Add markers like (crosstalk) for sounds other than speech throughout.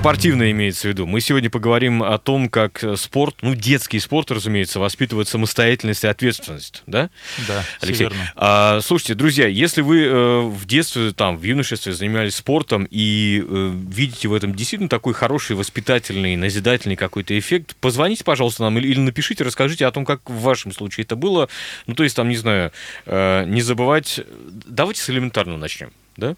Спортивное имеется в виду. Мы сегодня поговорим о том, как спорт, ну, детский спорт, разумеется, воспитывает самостоятельность и ответственность, да? Да, Алексей. Верно. А, слушайте, друзья, если вы э, в детстве, там, в юношестве занимались спортом и э, видите в этом действительно такой хороший, воспитательный, назидательный какой-то эффект, позвоните, пожалуйста, нам или, или напишите, расскажите о том, как в вашем случае это было. Ну, то есть, там, не знаю, э, не забывать... Давайте с элементарного начнем, да?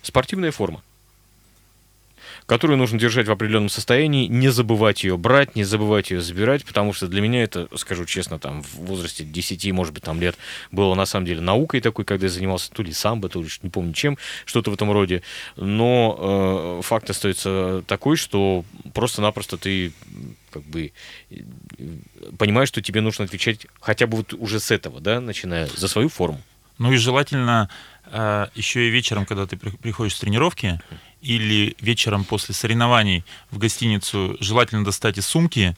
Спортивная форма которую нужно держать в определенном состоянии, не забывать ее брать, не забывать ее забирать, потому что для меня это, скажу честно, там в возрасте 10, может быть, там лет было на самом деле наукой такой, когда я занимался то ли самбо, то ли не помню чем, что-то в этом роде. Но э, факт остается такой, что просто-напросто ты как бы понимаешь, что тебе нужно отвечать хотя бы вот уже с этого, да, начиная за свою форму. Ну и желательно э, еще и вечером, когда ты приходишь с тренировки, или вечером после соревнований в гостиницу желательно достать из сумки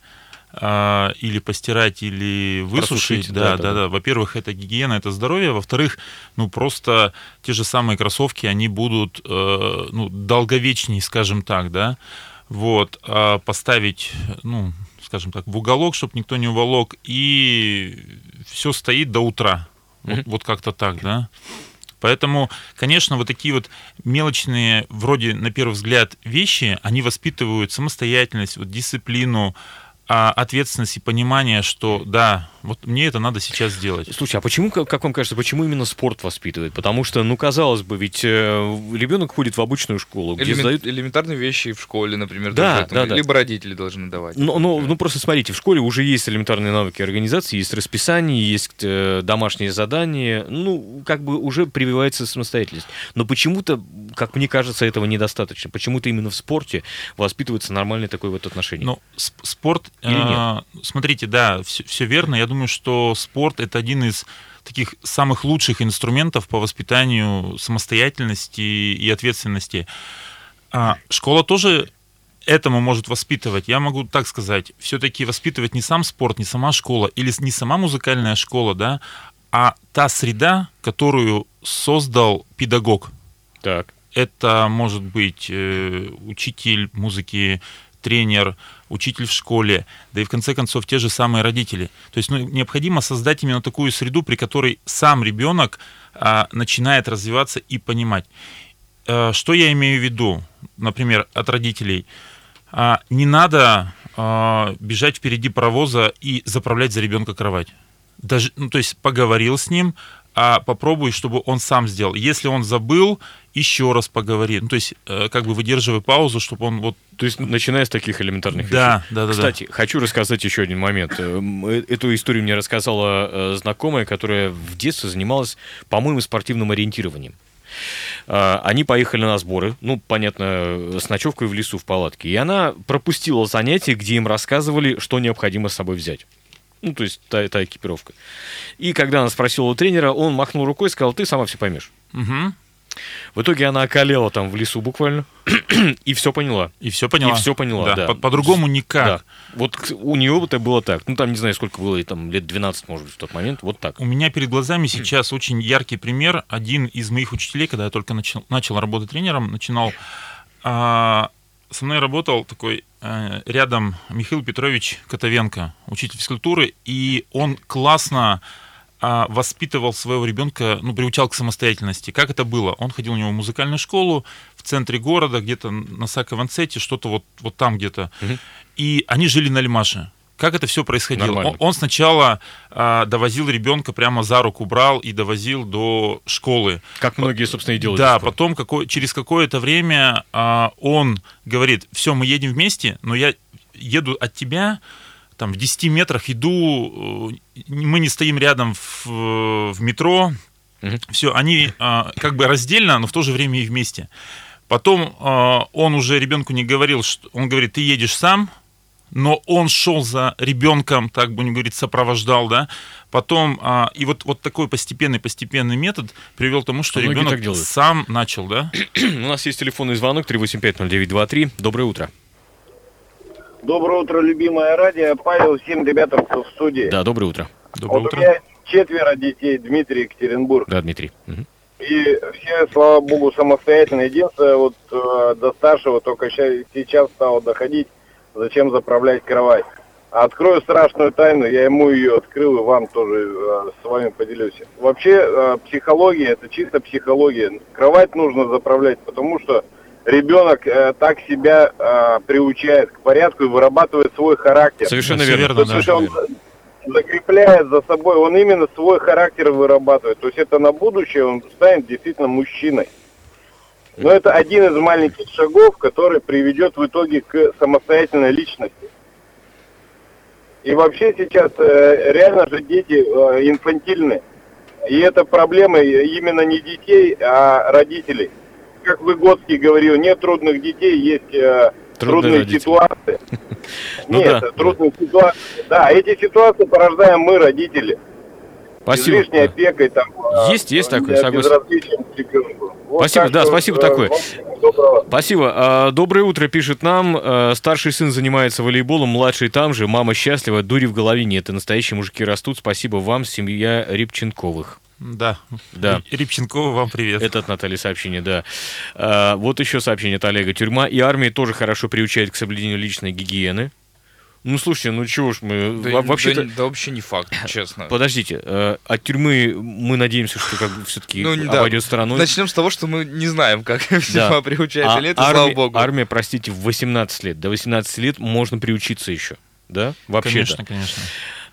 э, или постирать, или высушить. Да, да, да, да. Во-первых, это гигиена, это здоровье. Во-вторых, ну просто те же самые кроссовки, они будут э, ну, долговечнее, скажем так, да. Вот, а поставить, ну, скажем так, в уголок, чтобы никто не уволок, и все стоит до утра. Mm-hmm. Вот, вот как-то так, да. Поэтому, конечно, вот такие вот мелочные, вроде на первый взгляд, вещи, они воспитывают самостоятельность, вот дисциплину, а ответственность и понимание, что да, вот мне это надо сейчас сделать. Слушай, а почему, как вам кажется, почему именно спорт воспитывает? Потому что, ну, казалось бы, ведь э, ребенок ходит в обычную школу, где Элемент, сдают... Элементарные вещи в школе, например, да, да, да, да. либо родители должны давать. Ну, ну, ну, просто смотрите, в школе уже есть элементарные навыки организации, есть расписание, есть э, домашние задания, ну, как бы уже прививается самостоятельность. Но почему-то, как мне кажется, этого недостаточно. Почему-то именно в спорте воспитывается нормальное такое вот отношение. Ну, спорт или нет? А, смотрите, да, все, все верно. Я думаю, что спорт это один из таких самых лучших инструментов по воспитанию самостоятельности и ответственности. А, школа тоже этому может воспитывать. Я могу так сказать, все-таки воспитывать не сам спорт, не сама школа или не сама музыкальная школа, да, а та среда, которую создал педагог. Так. Это может быть э, учитель музыки, тренер, учитель в школе, да и в конце концов те же самые родители. То есть ну, необходимо создать именно такую среду, при которой сам ребенок а, начинает развиваться и понимать. А, что я имею в виду, например, от родителей? А, не надо а, бежать впереди паровоза и заправлять за ребенка кровать. Даже, ну, то есть поговорил с ним, а попробуй, чтобы он сам сделал. Если он забыл, еще раз поговори. Ну, то есть, э, как бы выдерживай паузу, чтобы он вот... То есть, начиная с таких элементарных да, вещей. Да, да, Кстати, да. хочу рассказать еще один момент. Э, э, эту историю мне рассказала знакомая, которая в детстве занималась, по-моему, спортивным ориентированием. Они поехали на сборы, ну, понятно, с ночевкой в лесу в палатке. И она пропустила занятие, где им рассказывали, что необходимо с собой взять. Ну, то есть та, та экипировка. И когда она спросила у тренера, он махнул рукой и сказал, ты сама все поймешь. Угу. В итоге она околела там в лесу буквально (clears throat) и все поняла. И все поняла. И все поняла, да. да. По- по-другому никак. Да. Вот у нее это было так. Ну, там, не знаю, сколько было, там, лет 12, может быть, в тот момент. Вот так. У меня перед глазами сейчас очень яркий пример. Один из моих учителей, когда я только начал, начал работать тренером, начинал... А, со мной работал такой э, рядом Михаил Петрович Котовенко, учитель физкультуры, и он классно э, воспитывал своего ребенка, ну, приучал к самостоятельности. Как это было? Он ходил у него в музыкальную школу в центре города, где-то на Сакованцете, что-то вот, вот там где-то. Угу. И они жили на Лимаше как это все происходило? Он, он сначала а, довозил ребенка прямо за руку брал и довозил до школы. Как многие, собственно, и делают. Да, потом какой, через какое-то время а, он говорит: все, мы едем вместе, но я еду от тебя там в 10 метрах иду, э, мы не стоим рядом в, в метро, угу. все, они а, как бы раздельно, но в то же время и вместе. Потом а, он уже ребенку не говорил, что он говорит, ты едешь сам, но он шел за ребенком, так будем говорить, сопровождал, да, потом, а, и вот, вот такой постепенный-постепенный метод привел к тому, что Многие ребенок сам начал, да. (clears throat) У нас есть телефонный звонок 3850923. Доброе утро. Доброе утро, любимое радио. Павел, всем ребятам, кто в студии. Да, доброе утро. Доброе вот утро. У меня четверо детей, Дмитрий Екатеринбург. Да, Дмитрий. Угу. и все, слава богу, самостоятельно. Единственное, вот э, до старшего только ща- сейчас стало доходить, зачем заправлять кровать. А Открою страшную тайну, я ему ее открыл и вам тоже э, с вами поделюсь. Вообще э, психология, это чисто психология. Кровать нужно заправлять, потому что ребенок э, так себя э, приучает к порядку и вырабатывает свой характер. Совершенно Всё верно. верно, То да. он закрепляет за собой, он именно свой характер вырабатывает. То есть это на будущее он станет действительно мужчиной. Но это один из маленьких шагов, который приведет в итоге к самостоятельной личности. И вообще сейчас э, реально же дети э, инфантильны. И это проблема именно не детей, а родителей. Как Выгодский говорил, нет трудных детей, есть э, Трудные трудные ситуации. (laughs) Ну Нет, трудные ситуации. Да, эти ситуации порождаем мы, родители. Спасибо. Излишней опекой там. Есть, есть такое, э, согласен. Вот Спасибо, так да, что, спасибо э, такое. доброго. Спасибо. А, Доброе утро, пишет нам. А, Старший сын занимается волейболом, младший там же. Мама счастлива, дури в голове нет. И настоящие мужики растут. Спасибо вам, семья Рибченковых. Да. Да. Рябченкова, вам привет. Это от Натальи сообщение, да. А, вот еще сообщение от Олега. Тюрьма и армия тоже хорошо приучают к соблюдению личной гигиены. Ну, слушайте, ну чего ж мы... Да, во- да да вообще не факт, (coughs) честно. Подождите, э, от тюрьмы мы надеемся, что как бы все-таки Ну, да. обойдет стороной. Начнем с того, что мы не знаем, как (laughs) Да. тюрьма приучает А или это, армия, слава богу. армия, простите, в 18 лет. До 18 лет можно приучиться еще. Да? Вообще Конечно, конечно.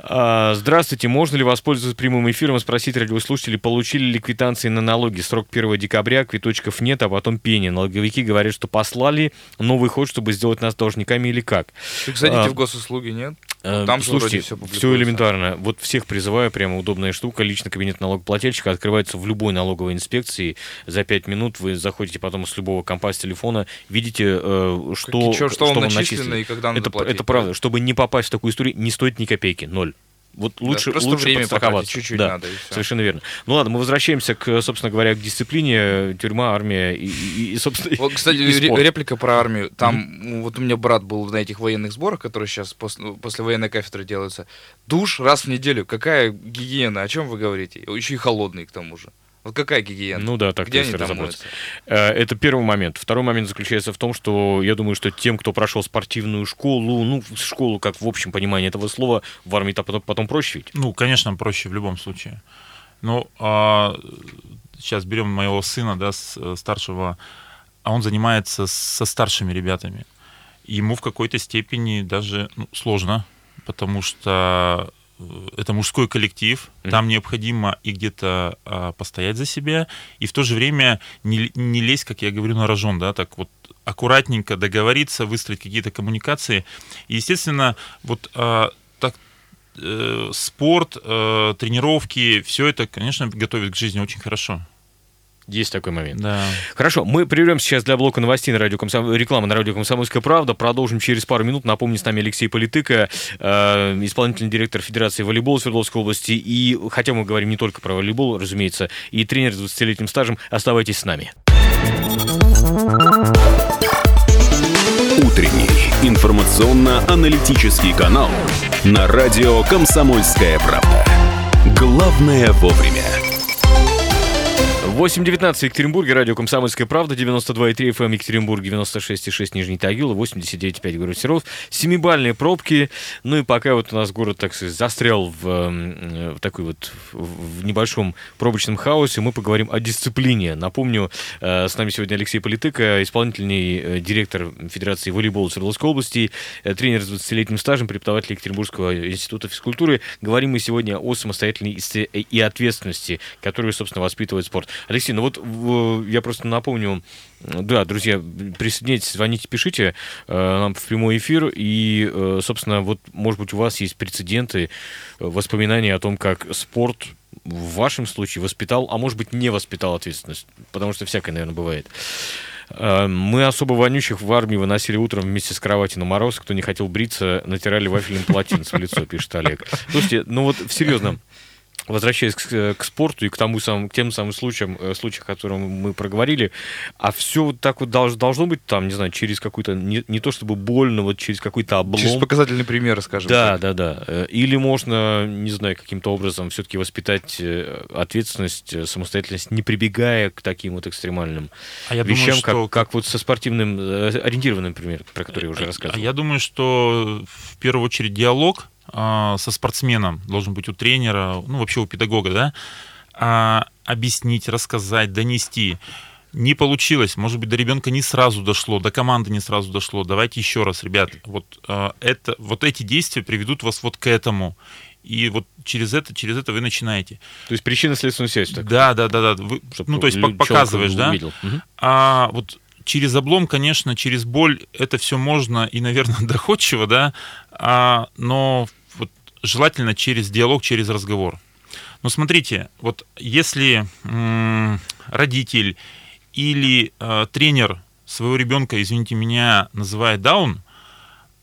А, Здравствуйте, можно ли воспользоваться прямым эфиром и спросить радиослушателей, получили ли квитанции на налоги? Срок 1 декабря, квиточков нет, а потом пени. Налоговики говорят, что послали новый ход, чтобы сделать нас должниками или как? Так зайдите а, в госуслуги, нет? Э, Там Слушайте, все публикуется. элементарно. Вот всех призываю, прямо удобная штука. Лично кабинет налогоплательщика открывается в любой налоговой инспекции. За 5 минут вы заходите потом с любого компа с телефона, видите, э, что, Какие- чё- что вам вам начислено начислили. и когда надо это, платить, это правда. Чтобы не попасть в такую историю, не стоит ни копейки, ноль. Вот Да, лучше, просто лучше время потратить чуть-чуть Да, надо. Совершенно верно. Ну ладно, мы возвращаемся к, собственно говоря, к дисциплине, тюрьма, армия и, и- и, собственно, Вот, кстати, (laughs) и- спорт. реплика про армию. Там, ну, вот у меня брат был на этих военных сборах, которые сейчас после, ну, после военной кафедры делаются. Душ раз в неделю. Какая гигиена? О чем вы говорите? Еще и холодный, к тому же. Вот какая гигиена? Ну да, так Где если разобраться. Э, Это первый момент. Второй момент заключается в том, что я думаю, что тем, кто прошел спортивную школу, ну, школу, как в общем понимании этого слова, в армии-то потом, потом проще ведь. Ну, конечно, проще в любом случае. Ну, сейчас берем моего сына, да, э, старшего, а он занимается со старшими ребятами. Ему в какой-то степени даже ну, сложно, потому что это мужской коллектив, Мгм. там необходимо и где-то а, постоять за себя, и в то же время не, не лезть, как я говорю, на рожон, да, так вот аккуратненько договориться, выстроить какие-то коммуникации. И, естественно, вот а, так э, спорт, э, тренировки, все это, конечно, готовит к жизни очень хорошо. Есть такой момент. Да. Хорошо, мы прервемся сейчас для блока новостей на радио Комсом... рекламы на радио «Комсомольская правда». Продолжим через пару минут. Напомню, с нами Алексей Политыка, э, исполнительный директор Федерации волейбола Свердловской области. И, хотя мы говорим не только про волейбол, разумеется, и тренер с 20-летним стажем, оставайтесь с нами. Утренний информационно-аналитический канал на радио «Комсомольская правда». Главное вовремя. 8.19 в Екатеринбурге, радио «Комсомольская правда», 92,3 FM Екатеринбург, 96,6 Нижний Тагил, 89,5 город Серов. Семибальные пробки, ну и пока вот у нас город, так сказать, застрял в, э, в такой вот в небольшом пробочном хаосе, мы поговорим о дисциплине. Напомню, э, с нами сегодня Алексей исполнительный э, директор Федерации волейбола Свердловской области, тренер с 20-летним стажем, преподаватель Екатеринбургского института физкультуры. Говорим мы сегодня о самостоятельной и ответственности, которую, собственно, воспитывает спорт. Алексей, ну вот в- я просто напомню, да, друзья, присоединяйтесь, звоните, пишите э, нам в прямой эфир, и, э, собственно, вот, может быть, у вас есть прецеденты, э, воспоминания о том, как спорт в вашем случае воспитал, а может быть, не воспитал ответственность, потому что всякое, наверное, бывает. Мы особо вонючих в армии выносили утром вместе с кровати на мороз. Кто не хотел бриться, натирали вафельным полотенцем в лицо, пишет Олег. Слушайте, ну вот серьезно, возвращаясь к, к спорту и к, тому самым, к тем самым случаям, э, случаям, о которых мы проговорили, а все вот так вот долж, должно быть там, не знаю, через какой-то, не, не то чтобы больно, вот через какой-то облом. Через показательный пример, скажем да, так. Да, да, да. Или можно, не знаю, каким-то образом все-таки воспитать э, ответственность, э, самостоятельность, не прибегая к таким вот экстремальным а я вещам, думаю, что... как, как вот со спортивным ориентированным примером, про который я уже рассказывал. А я думаю, что в первую очередь диалог со спортсменом должен быть у тренера, ну вообще у педагога, да, а, объяснить, рассказать, донести. Не получилось, может быть, до ребенка не сразу дошло, до команды не сразу дошло. Давайте еще раз, ребят, вот а, это, вот эти действия приведут вас вот к этому. И вот через это, через это вы начинаете. То есть причинно-следственную связь. Так. Да, да, да, да. Вы, ну, то есть показываешь, да. Увидел. А вот через облом, конечно, через боль это все можно и, наверное, (laughs) доходчиво, да, а, но вот желательно через диалог, через разговор. Но смотрите, вот если родитель или э, тренер своего ребенка, извините меня, называет даун,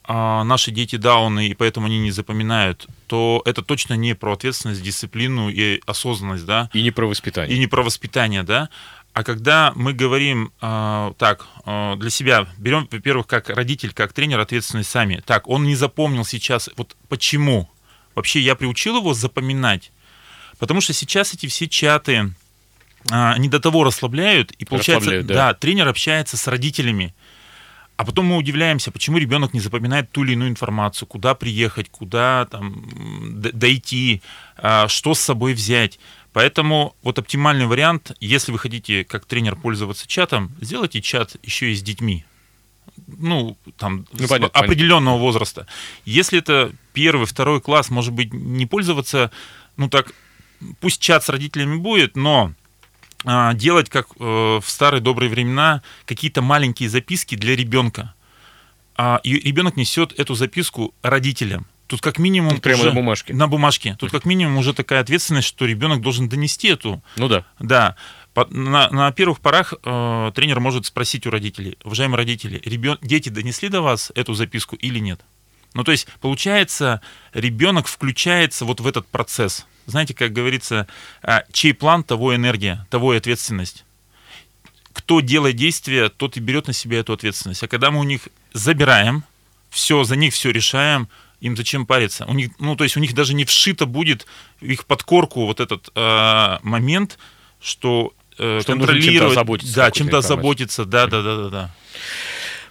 а наши дети дауны, и поэтому они не запоминают, то это точно не про ответственность, дисциплину и осознанность, да. И не про воспитание. И не про воспитание, да. А когда мы говорим э, так, э, для себя, берем, во-первых, как родитель, как тренер ответственность сами. Так, он не запомнил сейчас, вот почему? Вообще я приучил его запоминать. Потому что сейчас эти все чаты, э, они до того расслабляют, и получается, расслабляют, да. да, тренер общается с родителями. А потом мы удивляемся, почему ребенок не запоминает ту или иную информацию, куда приехать, куда там дойти, что с собой взять. Поэтому вот оптимальный вариант, если вы хотите как тренер пользоваться чатом, сделайте чат еще и с детьми. Ну, там, ну, понятно, определенного понятно. возраста. Если это первый, второй класс, может быть, не пользоваться, ну так, пусть чат с родителями будет, но а, делать, как э, в старые добрые времена, какие-то маленькие записки для ребенка. А, и ребенок несет эту записку родителям. Тут как минимум... Тут прямо уже, на бумажке. На бумажке. Тут как минимум уже такая ответственность, что ребенок должен донести эту. Ну да. Да. На, на первых порах э, тренер может спросить у родителей, уважаемые родители, ребен, дети донесли до вас эту записку или нет? Ну, то есть, получается, ребенок включается вот в этот процесс. Знаете, как говорится, э, чей план, того энергия, того и ответственность. Кто делает действие, тот и берет на себя эту ответственность. А когда мы у них забираем, все, за них все решаем, им зачем париться? У них, ну, то есть у них даже не вшито будет их подкорку вот этот э, момент, что, э, что контролировать, чем-то да, чем-то заботиться, да, да, да, да, да.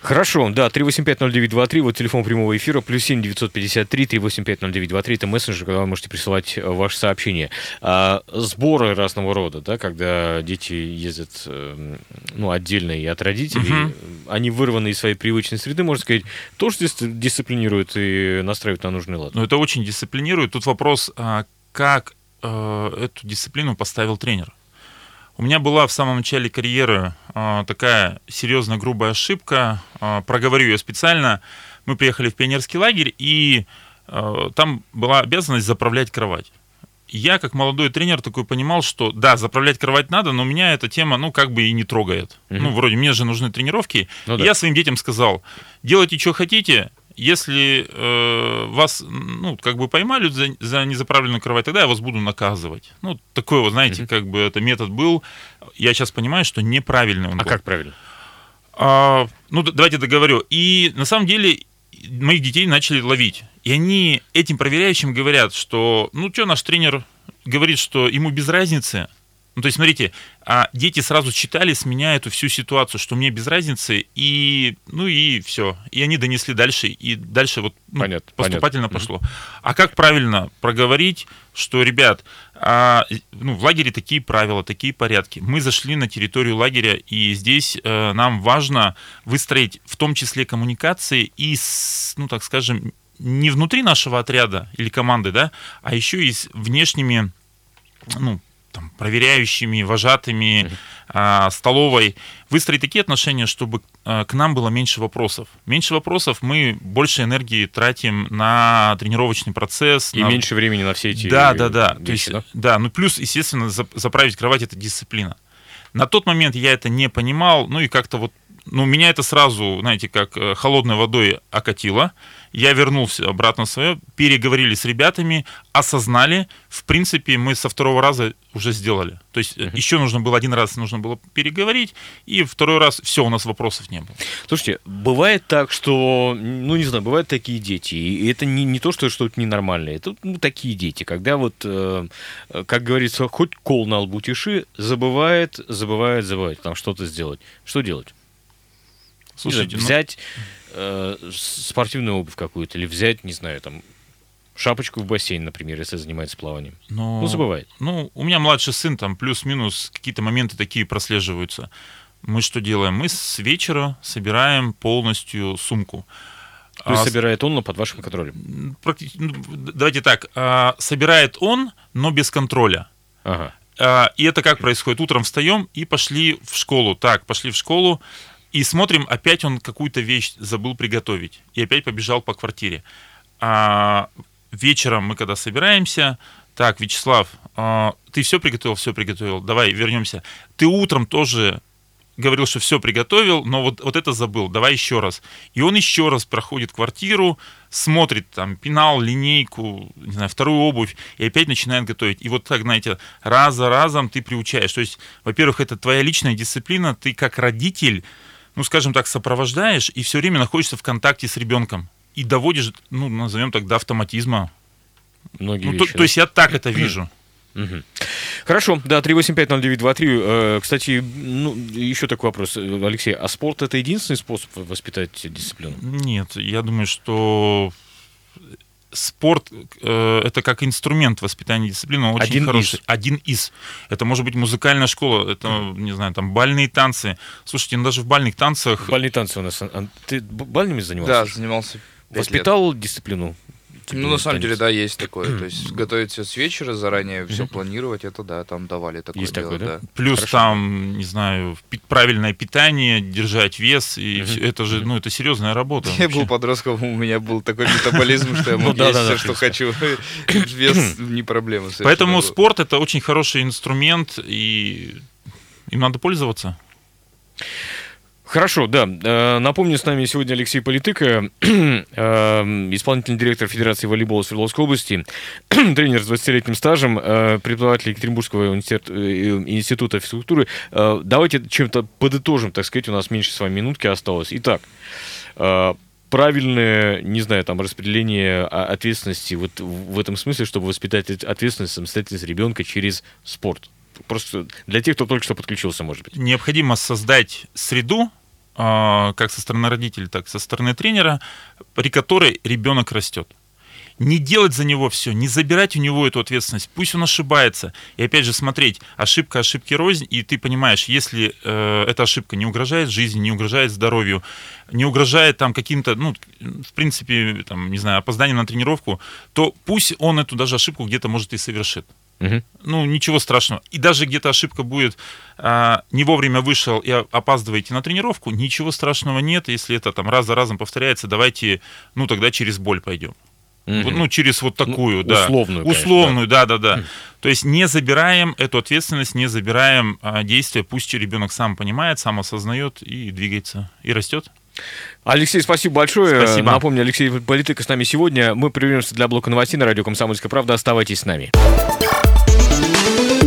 Хорошо, да, 3850923, вот телефон прямого эфира, плюс 7 953 3850923, это мессенджер, когда вы можете присылать э, ваши сообщения. А, сборы разного рода, да, когда дети ездят, э, ну, отдельно и от родителей, угу. они вырваны из своей привычной среды, можно сказать, тоже дисциплинируют и настраивают на нужный лад. Ну, это очень дисциплинирует. Тут вопрос, а, как э, эту дисциплину поставил тренер. У меня была в самом начале карьеры э, такая серьезная грубая ошибка. Э, проговорю ее специально. Мы приехали в пионерский лагерь, и э, там была обязанность заправлять кровать. Я, как молодой тренер, такой понимал, что да, заправлять кровать надо, но меня эта тема, ну, как бы и не трогает. Угу. Ну, вроде мне же нужны тренировки. Ну, да. Я своим детям сказал, делайте, что хотите, если э, вас, ну, как бы поймали за, за незаправленную кровать, тогда я вас буду наказывать. Ну, такой вот, знаете, mm-hmm. как бы это метод был. Я сейчас понимаю, что неправильный он а был. как правильно? А, ну, давайте договорю. И на самом деле моих детей начали ловить. И они этим проверяющим говорят, что, ну, что, наш тренер говорит, что ему без разницы, ну, то есть, смотрите, а дети сразу читали с меня эту всю ситуацию, что мне без разницы, и, ну, и все. И они донесли дальше, и дальше вот ну, понятно, поступательно понятно. пошло. А как правильно проговорить, что, ребят, а, ну, в лагере такие правила, такие порядки. Мы зашли на территорию лагеря, и здесь э, нам важно выстроить в том числе коммуникации и, с, ну, так скажем, не внутри нашего отряда или команды, да, а еще и с внешними ну, там, проверяющими, вожатыми, э, столовой, выстроить такие отношения, чтобы э, к нам было меньше вопросов. Меньше вопросов, мы больше энергии тратим на тренировочный процесс. И на... меньше времени на все эти Да, да, да. Вещи, То есть, да? да, ну плюс, естественно, заправить кровать – это дисциплина. На тот момент я это не понимал, ну и как-то вот Ну, меня это сразу, знаете, как э, холодной водой окатило. Я вернулся обратно в свое, переговорили с ребятами, осознали. В принципе, мы со второго раза уже сделали. То есть uh-huh. еще нужно было один раз, нужно было переговорить, и второй раз все, у нас вопросов не было. Слушайте, бывает так, что, ну не знаю, бывают такие дети, и это не, не то, что что-то ненормальное, это ну, такие дети, когда вот, э, как говорится, хоть кол на лбу тиши, забывает, забывает, забывает там что-то сделать. Что делать? Слушайте, знаю, ну взять э, спортивную обувь какую-то, или взять, не знаю, там, шапочку в бассейн, например, если занимается плаванием. Но, ну, забывает. Ну, у меня младший сын, там плюс-минус какие-то моменты такие прослеживаются. Мы что делаем? Мы с вечера собираем полностью сумку. То есть а, собирает он, но под вашим контролем? Практи... Ну, давайте так. А, собирает он, но без контроля. Ага. А, и это как происходит? Утром встаем и пошли в школу. Так, пошли в школу. И смотрим, опять он какую-то вещь забыл приготовить. И опять побежал по квартире. А вечером мы когда собираемся, так, Вячеслав, а, ты все приготовил, все приготовил, давай вернемся. Ты утром тоже говорил, что все приготовил, но вот, вот это забыл, давай еще раз. И он еще раз проходит квартиру, смотрит там пенал, линейку, не знаю, вторую обувь, и опять начинает готовить. И вот так, знаете, раз за разом ты приучаешь. То есть, во-первых, это твоя личная дисциплина, ты как родитель, ну, скажем так, сопровождаешь и все время находишься в контакте с ребенком и доводишь, ну, назовем так, до автоматизма. Многие ну, вещи, то, да? то есть я так это вижу. (clears throat) Хорошо, да, 3850923. Э, кстати, ну, еще такой вопрос, Алексей, а спорт это единственный способ воспитать дисциплину? Нет, я думаю, что спорт э, это как инструмент воспитания дисциплины, он очень Один хороший. Из. Один из. Это может быть музыкальная школа, это, не знаю, там бальные танцы. Слушайте, ну, даже в бальных танцах... Бальные танцы у нас... Ты бальными занимался? Да, занимался. Воспитал лет. дисциплину? Типа, ну, на самом деле, да, есть такое. То есть (clears throat) готовить все с вечера, заранее все планировать, это да, там давали такое есть дело, такое, да? да. Плюс Хорошо. там, не знаю, правильное питание, держать вес, и все, это же, ну, это серьезная работа. Я был подростком, у меня был такой метаболизм, что я (laughs) ну мог есть все, что хочу. (clears throat) Вес не проблема. Поэтому спорт это очень хороший инструмент, и им надо пользоваться. Хорошо, да. Э, напомню, с нами сегодня Алексей Политыка, (clears throat) э, исполнительный директор Федерации волейбола Свердловской области, (clears throat) тренер с 20-летним стажем, э, преподаватель Екатеринбургского института физкультуры. Давайте чем-то подытожим, так сказать, у нас меньше с вами минутки осталось. Итак, правильное, не знаю, там, распределение ответственности вот в этом смысле, чтобы воспитать ответственность, самостоятельность ребенка через спорт. Просто для тех, кто только что подключился, может быть. Необходимо создать среду, а, как со стороны родителей, так и со стороны тренера, при которой ребенок растет. Не делать за него все, не забирать у него эту ответственность, пусть он ошибается. И опять же смотреть, ошибка ошибки рознь, и ты понимаешь, если э, эта ошибка не угрожает жизни, не угрожает здоровью, не угрожает там каким-то, ну, в принципе, там, не знаю, опозданием на тренировку, то пусть он эту даже ошибку где-то может и совершит. Угу. Ну, ничего страшного. И даже где-то ошибка будет, а, не вовремя вышел и опаздываете на тренировку, ничего страшного нет. Если это там раз за разом повторяется, давайте, ну, тогда через боль пойдем. Угу. Ну, через вот такую, ну, да. Условную. Условную, да, да, да. да. То есть не забираем эту ответственность, не забираем а, действия, пусть ребенок сам понимает, сам осознает и двигается, и растет. Алексей, спасибо большое. Спасибо. Напомню, Алексей Политыка с нами сегодня. Мы прервемся для блока новостей на радио «Комсомольская правда». Оставайтесь с нами.